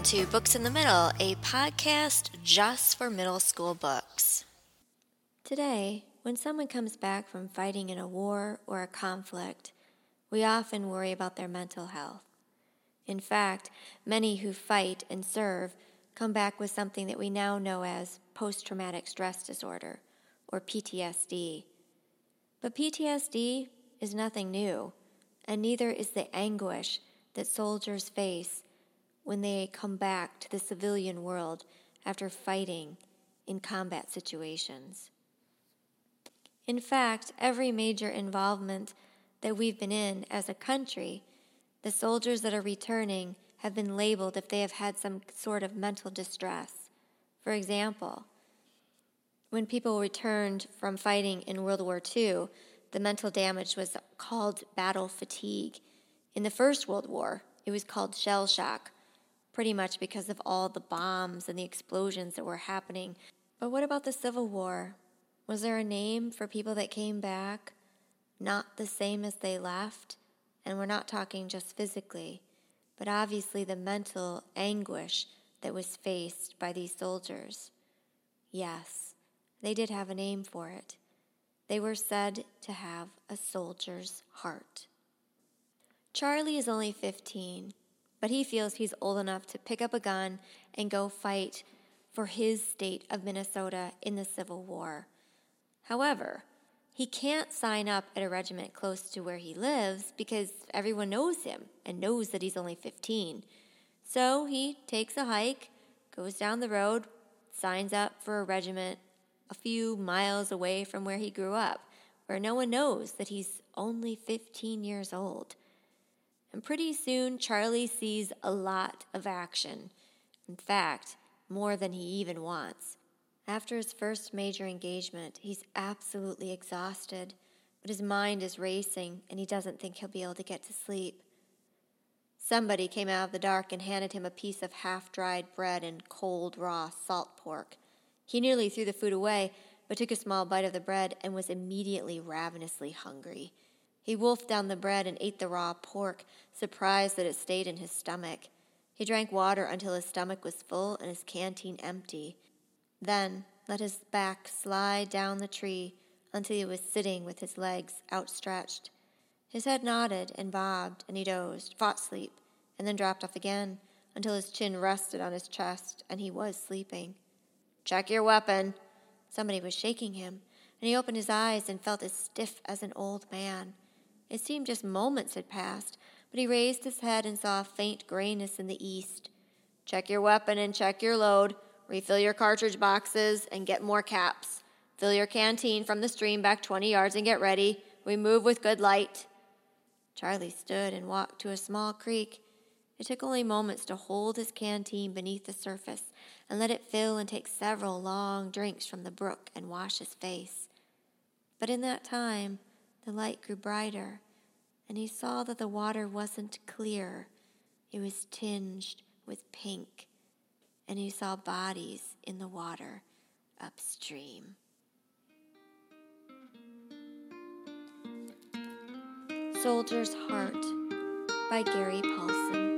Welcome to Books in the Middle, a podcast just for middle school books. Today, when someone comes back from fighting in a war or a conflict, we often worry about their mental health. In fact, many who fight and serve come back with something that we now know as post traumatic stress disorder, or PTSD. But PTSD is nothing new, and neither is the anguish that soldiers face when they come back to the civilian world after fighting in combat situations. In fact, every major involvement that we've been in as a country, the soldiers that are returning have been labeled if they have had some sort of mental distress. For example, when people returned from fighting in World War II, the mental damage was called battle fatigue. In the First World War, it was called shell shock pretty much because of all the bombs and the explosions that were happening. But what about the Civil War? Was there a name for people that came back not the same as they left? And we're not talking just physically, but obviously the mental anguish that was faced by these soldiers. Yes, they did have a name for it. They were said to have a soldier's heart. Charlie is only 15 but he feels he's old enough to pick up a gun and go fight for his state of Minnesota in the Civil War. However, he can't sign up at a regiment close to where he lives because everyone knows him and knows that he's only 15. So he takes a hike, goes down the road, signs up for a regiment a few miles away from where he grew up, where no one knows that he's only 15 years old. And pretty soon, Charlie sees a lot of action. In fact, more than he even wants. After his first major engagement, he's absolutely exhausted, but his mind is racing and he doesn't think he'll be able to get to sleep. Somebody came out of the dark and handed him a piece of half dried bread and cold, raw salt pork. He nearly threw the food away, but took a small bite of the bread and was immediately ravenously hungry. He wolfed down the bread and ate the raw pork, surprised that it stayed in his stomach. He drank water until his stomach was full and his canteen empty. Then let his back slide down the tree until he was sitting with his legs outstretched. His head nodded and bobbed, and he dozed, fought sleep, and then dropped off again until his chin rested on his chest and he was sleeping. Check your weapon. Somebody was shaking him, and he opened his eyes and felt as stiff as an old man. It seemed just moments had passed, but he raised his head and saw a faint grayness in the east. Check your weapon and check your load. Refill your cartridge boxes and get more caps. Fill your canteen from the stream back 20 yards and get ready. We move with good light. Charlie stood and walked to a small creek. It took only moments to hold his canteen beneath the surface and let it fill and take several long drinks from the brook and wash his face. But in that time, the light grew brighter, and he saw that the water wasn't clear. It was tinged with pink, and he saw bodies in the water upstream. Soldier's Heart by Gary Paulsen.